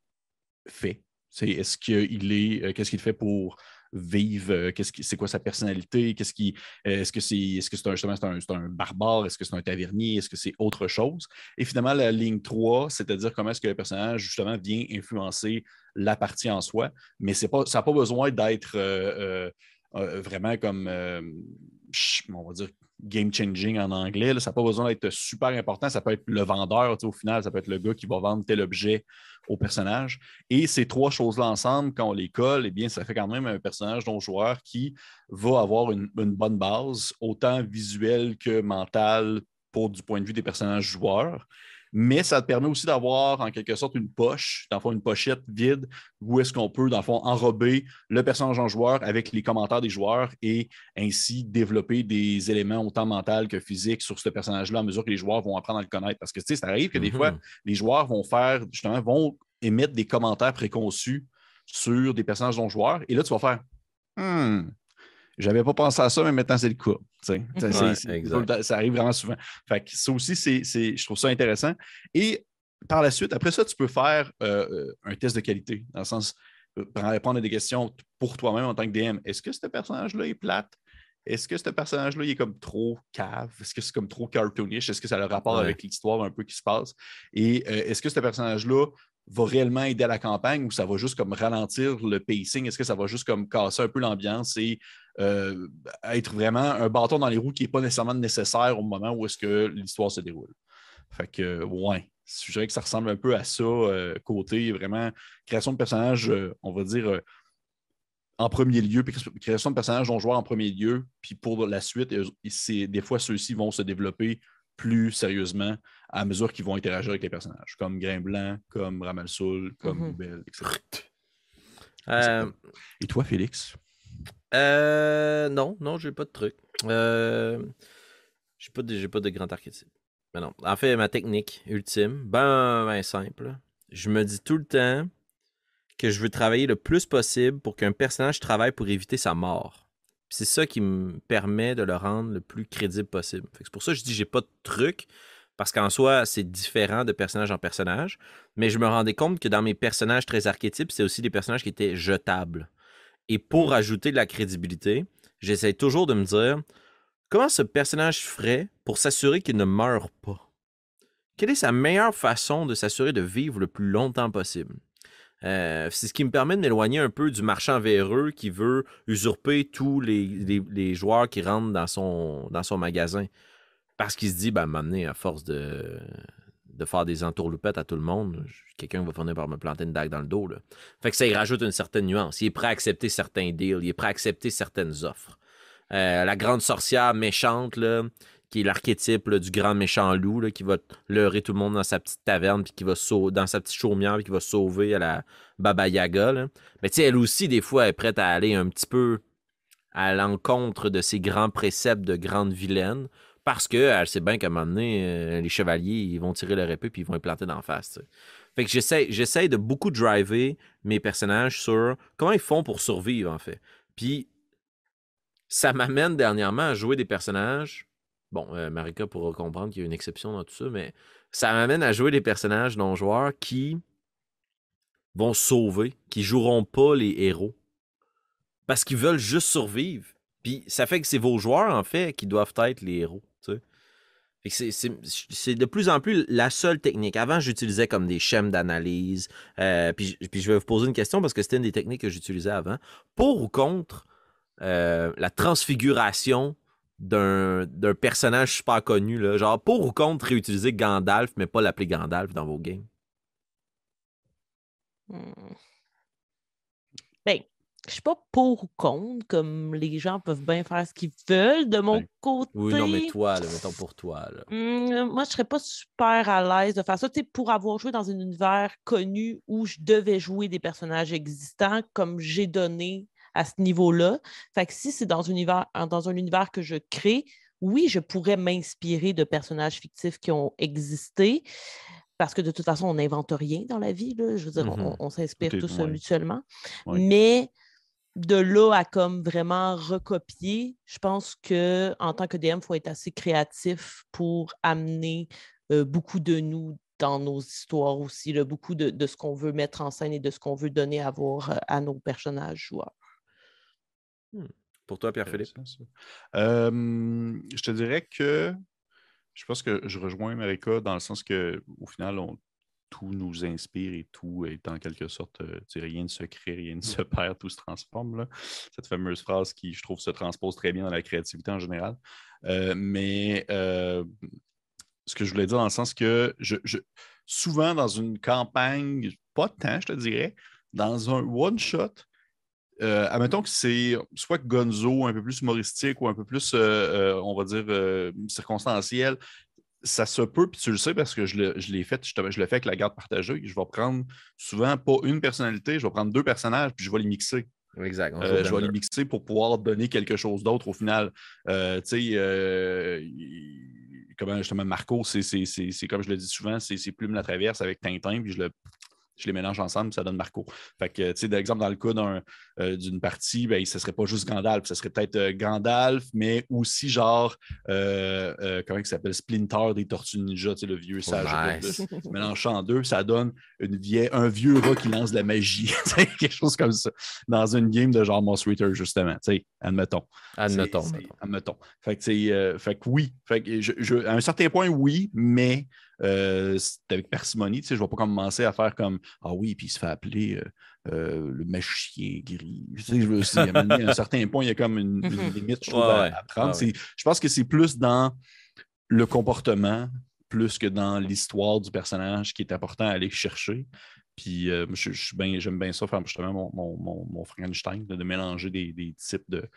fait? C'est est-ce qu'il est, euh, qu'est-ce qu'il fait pour vivre, euh, qu'est-ce c'est quoi sa personnalité, qu'est-ce qui, euh, est-ce que c'est, est-ce que c'est un, c'est un, un, barbare, est-ce que c'est un tavernier, est-ce que c'est autre chose? Et finalement, la ligne 3, c'est-à-dire comment est-ce que le personnage, justement, vient influencer la partie en soi, mais pas, ça n'a pas besoin d'être euh, vraiment comme, on va dire, game changing en anglais. Ça n'a pas besoin d'être super important. Ça peut être le vendeur, au final, ça peut être le gars qui va vendre tel objet au personnage. Et ces trois choses-là ensemble, quand on les colle, eh bien, ça fait quand même un personnage non joueur qui va avoir une, bonne base, autant visuelle que mentale pour du point de vue des personnages joueurs mais ça te permet aussi d'avoir en quelque sorte une poche, dans le fond, une pochette vide où est-ce qu'on peut, dans le fond, enrober le personnage en joueur avec les commentaires des joueurs et ainsi développer des éléments autant mentaux que physiques sur ce personnage-là à mesure que les joueurs vont apprendre à le connaître. Parce que, tu sais, ça arrive que des fois, mm-hmm. les joueurs vont faire, justement, vont émettre des commentaires préconçus sur des personnages non joueurs. Et là, tu vas faire, hmm, j'avais pas pensé à ça, mais maintenant c'est le cas. Ça, Ouais, exact. ça arrive vraiment souvent. Fait que ça aussi, c'est, c'est- je trouve ça intéressant. Et par la suite, après ça, tu peux faire euh, euh, un test de qualité, dans le sens, euh, répondre à des questions pour toi-même en tant que DM. Est-ce que ce personnage-là est plate? Est-ce que ce personnage-là il est comme trop cave? Est-ce que c'est comme trop cartoonish? Est-ce que ça a le rapport Ouais. avec l'histoire un peu qui se passe? Et euh, est-ce que ce personnage-là va réellement aider à la campagne ou ça va juste comme ralentir le pacing? Est-ce que ça va juste comme casser un peu l'ambiance et euh, être vraiment un bâton dans les roues qui n'est pas nécessairement nécessaire au moment où est-ce que l'histoire se déroule? Fait que, ouais, je dirais que ça ressemble un peu à ça, euh, côté vraiment création de personnages, euh, on va dire, euh, en premier lieu, puis création de personnages non joueurs en premier lieu, puis pour la suite, c'est- des fois, ceux-ci vont se développer plus sérieusement à mesure qu'ils vont interagir avec les personnages, comme Grain Blanc, comme Ramalsoul, comme. Noubel, etc. Euh, Et toi, Félix? Euh, non, non, j'ai pas de truc. Euh, j'ai pas de, pas de grand archétype. Mais non. En fait, ma technique ultime, ben, ben simple. Je me dis tout le temps que je veux travailler le plus possible pour qu'un personnage travaille pour éviter sa mort. C'est ça qui me permet de le rendre le plus crédible possible. C'est pour ça que je dis j'ai pas de truc, parce qu'en soi, c'est différent de personnage en personnage. Mais je me rendais compte que dans mes personnages très archétypes, c'est aussi des personnages qui étaient jetables. Et pour ajouter de la crédibilité, j'essaie toujours de me dire comment ce personnage ferait pour s'assurer qu'il ne meurt pas? Quelle est sa meilleure façon de s'assurer de vivre le plus longtemps possible? Euh, c'est ce qui me permet de m'éloigner un peu du marchand véreux qui veut usurper tous les, les- joueurs qui rentrent dans son, dans son magasin. Parce qu'il se dit, ben, m'amener à force de, de faire des entourloupettes à tout le monde, quelqu'un va finir par me planter une dague dans le dos. Là. Fait que ça y rajoute une certaine nuance. Il est prêt à accepter certains deals, il est prêt à accepter certaines offres. Euh, la grande sorcière méchante, qui est l'archétype du grand méchant loup, là, qui va leurrer tout le monde dans sa petite taverne, puis qui va dans sa petite chaumière, puis qui va sauver à la Baba Yaga. là. Mais tu elle aussi, des fois, est prête à aller un petit peu à l'encontre de ses grands préceptes de grande vilaine, parce qu'elle sait bien qu'à un moment donné, euh, les chevaliers, ils vont tirer leur épée, puis ils vont les planter d'en face. Fait que j'essaie, j'essaie de beaucoup driver mes personnages sur comment ils font pour survivre, en fait. Puis ça m'amène dernièrement à jouer des personnages. Bon, euh, Marika pourra comprendre qu'il y a une exception dans tout ça, mais ça m'amène à jouer des personnages non-joueurs qui vont sauver, qui joueront pas les héros. Parce qu'ils veulent juste survivre. Puis ça fait que c'est vos joueurs, en fait, qui doivent être les héros. tu sais. Fait que c'est- de plus en plus la seule technique. Avant, j'utilisais comme des schèmes d'analyse. euh, puis, puis je vais vous poser une question parce que c'était une des techniques que j'utilisais avant. Pour ou contre euh, la transfiguration d'un d'un personnage super connu, là, genre pour ou contre réutiliser Gandalf, mais pas l'appeler Gandalf dans vos games? Hmm. Ben, je suis pas pour ou contre, comme les gens peuvent bien faire ce qu'ils veulent. De mon Ouais. côté, Oui, non, mais toi, là, mettons pour toi. Là. Hmm, moi, je serais pas super à l'aise de faire ça. Tu sais, pour avoir joué dans un univers connu où je devais jouer des personnages existants, comme j'ai donné à ce niveau-là. Fait que si c'est dans, un univers- dans un univers que je crée, oui, je pourrais m'inspirer de personnages fictifs qui ont existé. Parce que de toute façon, on n'invente rien dans la vie. là. Je veux dire, on- Mhm. on, s'inspire tous ouais. mutuellement. Ouais. Mais de là à comme vraiment recopier, je pense que en tant que DM, il faut être assez créatif pour amener euh, beaucoup de nous dans nos histoires aussi, là, beaucoup de, de ce qu'on veut mettre en scène et de ce qu'on veut donner à voir euh, à nos personnages joueurs. Pour toi, Pierre-Philippe? Euh, je te dirais que je pense que je rejoins Marika dans le sens que au final, on- tout nous inspire et tout est en quelque sorte, euh, rien ne se crée, rien ne se perd, tout se transforme. là. Cette fameuse phrase qui, je trouve, se transpose très bien dans la créativité en général. Euh, mais euh, ce que je voulais dire dans le sens que je, souvent dans une campagne, pas tant, je te dirais, dans un one-shot, euh, admettons que c'est soit Gonzo un peu plus humoristique ou un peu plus, on va dire, circonstanciel, ça se peut, puis tu le sais parce que je le- je l'ai fait, je le fais avec la garde partagée. Je vais prendre souvent pas une personnalité, je vais prendre deux personnages, puis je vais les mixer. Exact. Euh, je vais les mixer pour pouvoir donner quelque chose d'autre au final. Euh, tu sais, euh, comment justement Marco, c'est c'est- c'est- c'est comme je le dis souvent, c'est c'est Plume la traverse avec Tintin, puis je le, je les mélange ensemble, ça donne Marco. Fait que, tu sais, d'exemple, dans le cas euh, d'une partie, ben, ce ne serait pas juste Gandalf, ce serait peut-être euh, Gandalf, mais aussi genre, euh, comment il s'appelle, Splinter des Tortues Ninja, tu sais, le vieux sage. Oh, mélange en deux, ça donne une vieille, un vieux rat qui lance de la magie, quelque chose comme ça, dans une game de genre Moss Reader, justement, tu sais, admettons. Admettons. admettons. Fait que, fait que oui, fait que je, à un certain point, oui, mais euh, c'est avec parcimonie. Tu sais, je ne vais pas commencer à faire comme Ah oui, puis il se fait appeler euh, euh, le mèche-chien gris. Tu sais, je veux aussi, à un certain point, il y a comme une, mhm. limite, je trouve, à, prendre. Je pense que c'est plus dans le comportement plus que dans l'histoire du personnage qui est important à aller chercher. Puis j'aime bien ça faire justement mon, mon, mon, Frankenstein, de, mélanger des types de,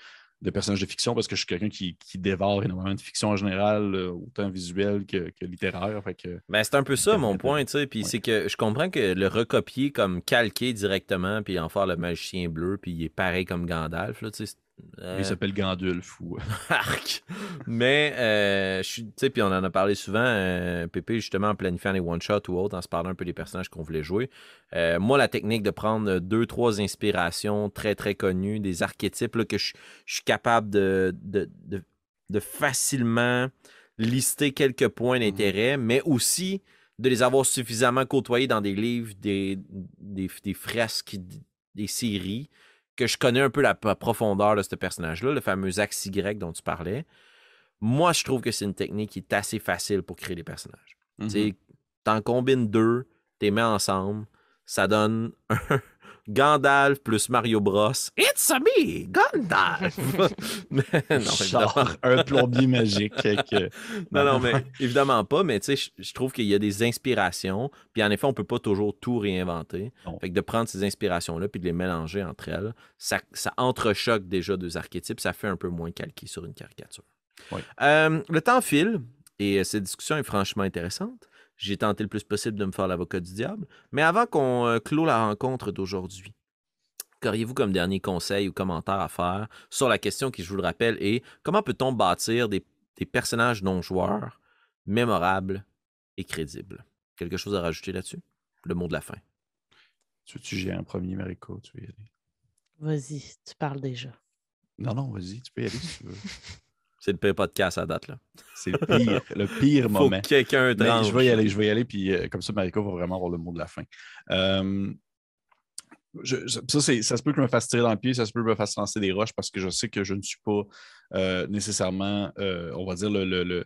de personnages de fiction parce que je suis quelqu'un qui, dévore énormément de fiction en général, euh, autant visuelle que, littéraire. Ben, c'est un peu ça mon point, tu sais. Puis c'est que je comprends que le recopier comme calquer directement, puis en faire le magicien bleu, puis il est pareil comme Gandalf, là, tu sais, il euh, s'appelle Gandulf ou. Arc! Mais, euh, je suis, tu sais, puis on en a parlé souvent, euh, Pépé, justement, en planifiant les one-shots ou autres, en se parlant un peu des personnages qu'on voulait jouer. moi, la technique de prendre deux, trois inspirations très, très connues, des archétypes que je, suis capable de, de, facilement lister quelques points mhm. d'intérêt, mais aussi de les avoir suffisamment côtoyés dans des livres, des, des, des fresques, des séries que je connais un peu la, profondeur de ce personnage-là, le fameux axe Y dont tu parlais, moi, je trouve que c'est une technique qui est assez facile pour créer des personnages. Tu sais, T'en combines deux, t'es mets ensemble, ça donne un, Gandalf plus Mario Bros. It's a me, Gandalf! non, un plombier magique. non, non, mais évidemment pas, mais tu sais, je trouve qu'il y a des inspirations, puis en effet, on peut pas toujours tout réinventer. Fait que de prendre ces inspirations-là puis de les mélanger entre elles, ça, ça entrechoque déjà deux archétypes, ça fait un peu moins calqué sur une caricature. Euh, le temps file, et cette discussion est franchement intéressante. J'ai tenté le plus possible de me faire l'avocat du diable. Mais avant qu'on euh, clôt la rencontre d'aujourd'hui, qu'auriez-vous comme dernier conseil ou commentaire à faire sur la question qui, je vous le rappelle, est comment peut-on bâtir des, personnages non-joueurs mémorables et crédibles? Quelque chose à rajouter là-dessus? Le mot de la fin. Tu veux-tu j'ai un premier, Mariko? Tu veux y aller? Vas-y, tu parles déjà. Non, non, vas-y, tu peux y aller si tu veux. C'est le pire podcast à date. là. C'est le pire, le pire moment. Faut quelqu'un Je vais y aller, je vais y aller, puis euh, comme ça, Mariko va vraiment avoir le mot de la fin. Euh, ça, ça se peut que je me fasse tirer dans le pied, ça se peut que je me fasse lancer des roches parce que je sais que je ne suis pas euh, nécessairement, on va dire, le.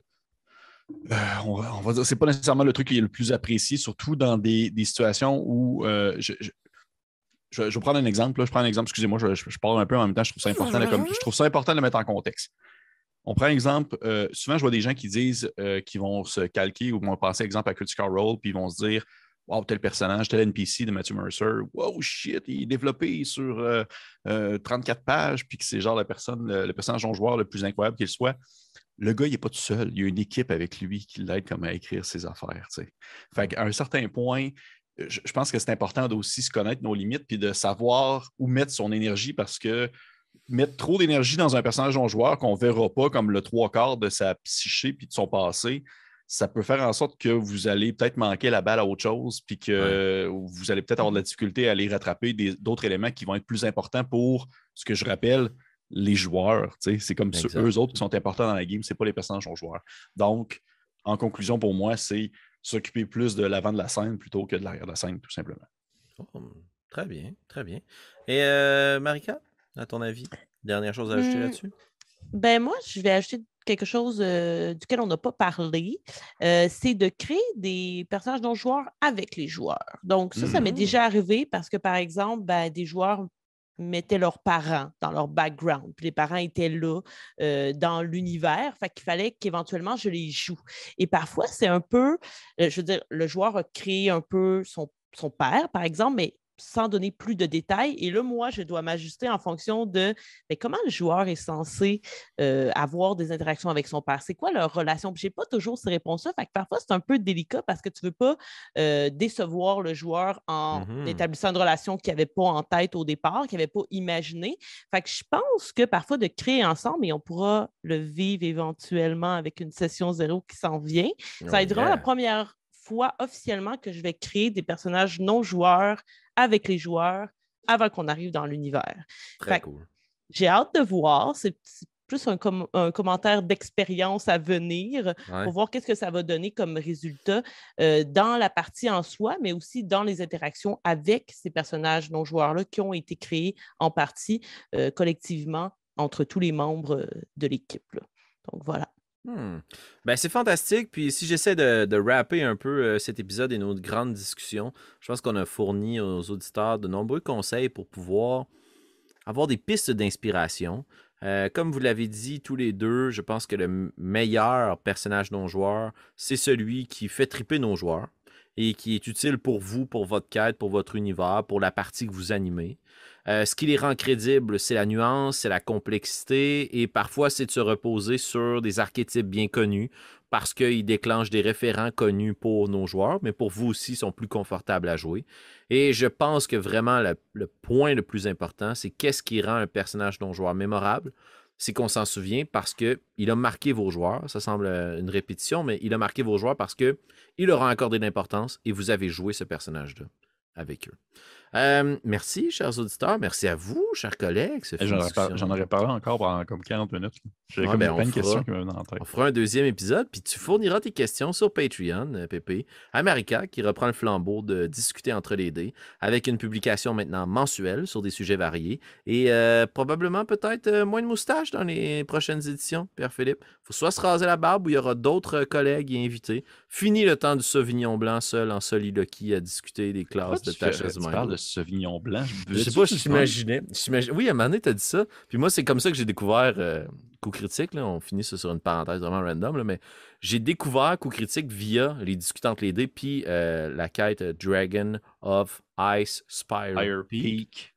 on, va, dire, c'est pas nécessairement le truc qui est le plus apprécié, surtout dans des, situations où je, je, vais prendre un exemple. Je prends un exemple, excusez-moi, je, parle un peu en même temps, je trouve ça important, comme, je trouve ça important de le mettre en contexte. On prend exemple, euh, souvent je vois des gens qui disent euh, qu'ils vont se calquer ou vont penser exemple à Critical Role, puis ils vont se dire Wow, tel personnage, tel NPC de Matthew Mercer, wow, shit, il est développé sur 34 euh, pages, puis que c'est genre la personne, le, personnage non joueur le plus incroyable qu'il soit. Le gars, il n'est pas tout seul. Il y a une équipe avec lui qui l'aide comme à écrire ses affaires. Fait qu'à un certain point, je, je pense que c'est important d'aussi se connaître nos limites puis de savoir où mettre son énergie parce que mettre trop d'énergie dans un personnage non joueur qu'on ne verra pas comme le trois quarts de sa psyché puis de son passé, ça peut faire en sorte que vous allez peut-être manquer la balle à autre chose, puis que vous allez peut-être avoir de la difficulté à aller rattraper d'autres éléments qui vont être plus importants pour ce que je rappelle, les joueurs. C'est comme ceux, eux autres qui sont importants dans la game, ce n'est pas les personnages non joueurs. Donc, en conclusion, pour moi, c'est s'occuper plus de l'avant de la scène plutôt que de l'arrière de la scène, tout simplement. Oh, très bien, très bien. Et euh, Marika? À ton avis? Dernière chose à ajouter mmh. là-dessus? Ben moi, je vais ajouter quelque chose euh, duquel on n'a pas parlé, euh, c'est de créer des personnages non joueurs avec les joueurs. Donc, ça, ça m'est mmh. déjà arrivé parce que, par exemple, ben, des joueurs mettaient leurs parents dans leur background. Puis les parents étaient là euh, dans l'univers. Fait qu'il fallait qu'éventuellement je les joue. Et parfois, c'est un peu, je veux dire, le joueur a créé un peu son, son père, par exemple, mais sans donner plus de détails. Et là, moi, je dois m'ajuster en fonction de mais comment le joueur est censé euh, avoir des interactions avec son père? C'est quoi leur relation? Je n'ai pas toujours ces réponses-là. parfois, c'est un peu délicat parce que tu ne veux pas euh, décevoir le joueur en mmh établissant une relation qu'il n'avait pas en tête au départ, qu'il n'avait pas imaginé. Fait que je pense que parfois de créer ensemble, et on pourra le vivre éventuellement avec une session zéro qui s'en vient, ça aidera la première fois officiellement que je vais créer des personnages non joueurs avec les joueurs avant qu'on arrive dans l'univers. Très cool. J'ai hâte de voir. C'est plus un, commentaire d'expérience à venir pour voir qu'est-ce que ça va donner comme résultat euh, dans la partie en soi, mais aussi dans les interactions avec ces personnages non joueurs-là qui ont été créés en partie euh, collectivement entre tous les membres euh, de l'équipe. Donc voilà. Hmm. Ben, c'est fantastique. Puis si j'essaie de, de rapper un peu cet épisode et nos grandes discussions, je pense qu'on a fourni aux auditeurs de nombreux conseils pour pouvoir avoir des pistes d'inspiration. Euh, comme vous l'avez dit tous les deux, je pense que le meilleur personnage non-joueur, c'est celui qui fait triper nos joueurs et qui est utile pour vous, pour votre quête, pour votre univers, pour la partie que vous animez. Euh, ce qui les rend crédibles, c'est la nuance, c'est la complexité, et parfois c'est de se reposer sur des archétypes bien connus parce qu'ils déclenchent des référents connus pour nos joueurs, mais pour vous aussi, ils sont plus confortables à jouer. Et je pense que vraiment le, point le plus important, c'est qu'est-ce qui rend un personnage non-joueur mémorable c'est qu'on s'en souvient parce qu'il a marqué vos joueurs. Ça semble une répétition, mais il a marqué vos joueurs parce qu'il leur a accordé l'importance et vous avez joué ce personnage-là avec eux. Euh, merci, chers auditeurs. Merci à vous, chers collègues. J'en aurais, parlé encore pendant comme 40 minutes. J'ai ouais, ben, plein de questions qui me en tête. On fera un deuxième épisode, puis tu fourniras tes questions sur Patreon, euh, Pépé, America, qui reprend le flambeau de discuter entre les dés, avec une publication maintenant mensuelle sur des sujets variés, et euh, probablement peut-être moins de moustaches dans les prochaines éditions, Pierre-Philippe. Il faut soit se raser la barbe, ou il y aura d'autres collègues et invités. Fini le temps du Sauvignon blanc seul en soliloquie à discuter des classes de tâches humaines. Sauvignon blanc. Je, sais pas, j'imaginais. Oui, à un moment donné, t'as dit ça. Puis moi, c'est comme ça que j'ai découvert euh, Coup Critique. Là. On finit ça sur une parenthèse vraiment random, mais j'ai découvert Coup Critique via les discutants entre les dés, puis euh, la quête Dragon of Ice Spire, Peak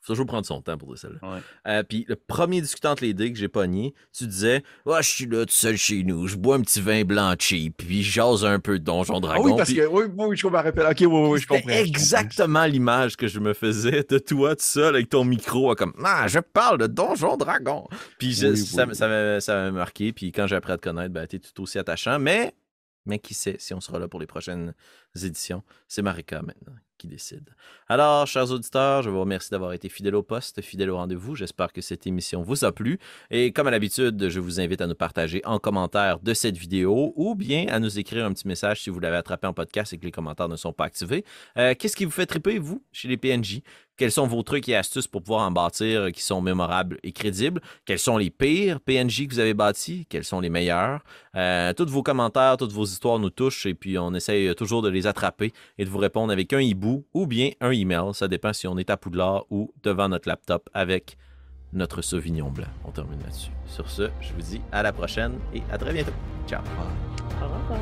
faut toujours prendre son temps pour ça. Euh, puis le premier discutant entre les dés que j'ai pogné, tu disais oh, Je suis là tout seul chez nous, je bois un petit vin blanc cheap, puis j'ose un peu de Donjon Dragon. Ah oui, parce que oui, oui, je me rappelle. Ok, oui, oui, je comprends. exactement l'image que je me faisais de toi tout seul avec ton micro, comme Ah, je parle de Donjon Dragon. Puis ça, m'a marqué. Puis quand j'ai appris à te connaître, ben, t'es tout aussi attachant. Mais, mais qui sait si on sera là pour les prochaines éditions. C'est Marika maintenant qui décide. Alors, chers auditeurs, je vous remercie d'avoir été fidèles au poste, fidèles au rendez-vous. J'espère que cette émission vous a plu. Et comme à l'habitude, je vous invite à nous partager en commentaire de cette vidéo ou bien à nous écrire un petit message si vous l'avez attrapé en podcast et que les commentaires ne sont pas activés. Euh, qu'est-ce qui vous fait triper, vous, chez les PNJ? Quels sont vos trucs et astuces pour pouvoir en bâtir qui sont mémorables et crédibles? Quels sont les pires PNJ que vous avez bâtis? Quels sont les meilleurs? Euh, tous vos commentaires, toutes vos histoires nous touchent et puis on essaye toujours de les attraper et de vous répondre avec un hibou ou bien un email. Ça dépend si on est à Poudlard ou devant notre laptop avec notre Sauvignon Blanc. On termine là-dessus. Sur ce, je vous dis à la prochaine et à très bientôt. Ciao. Au revoir.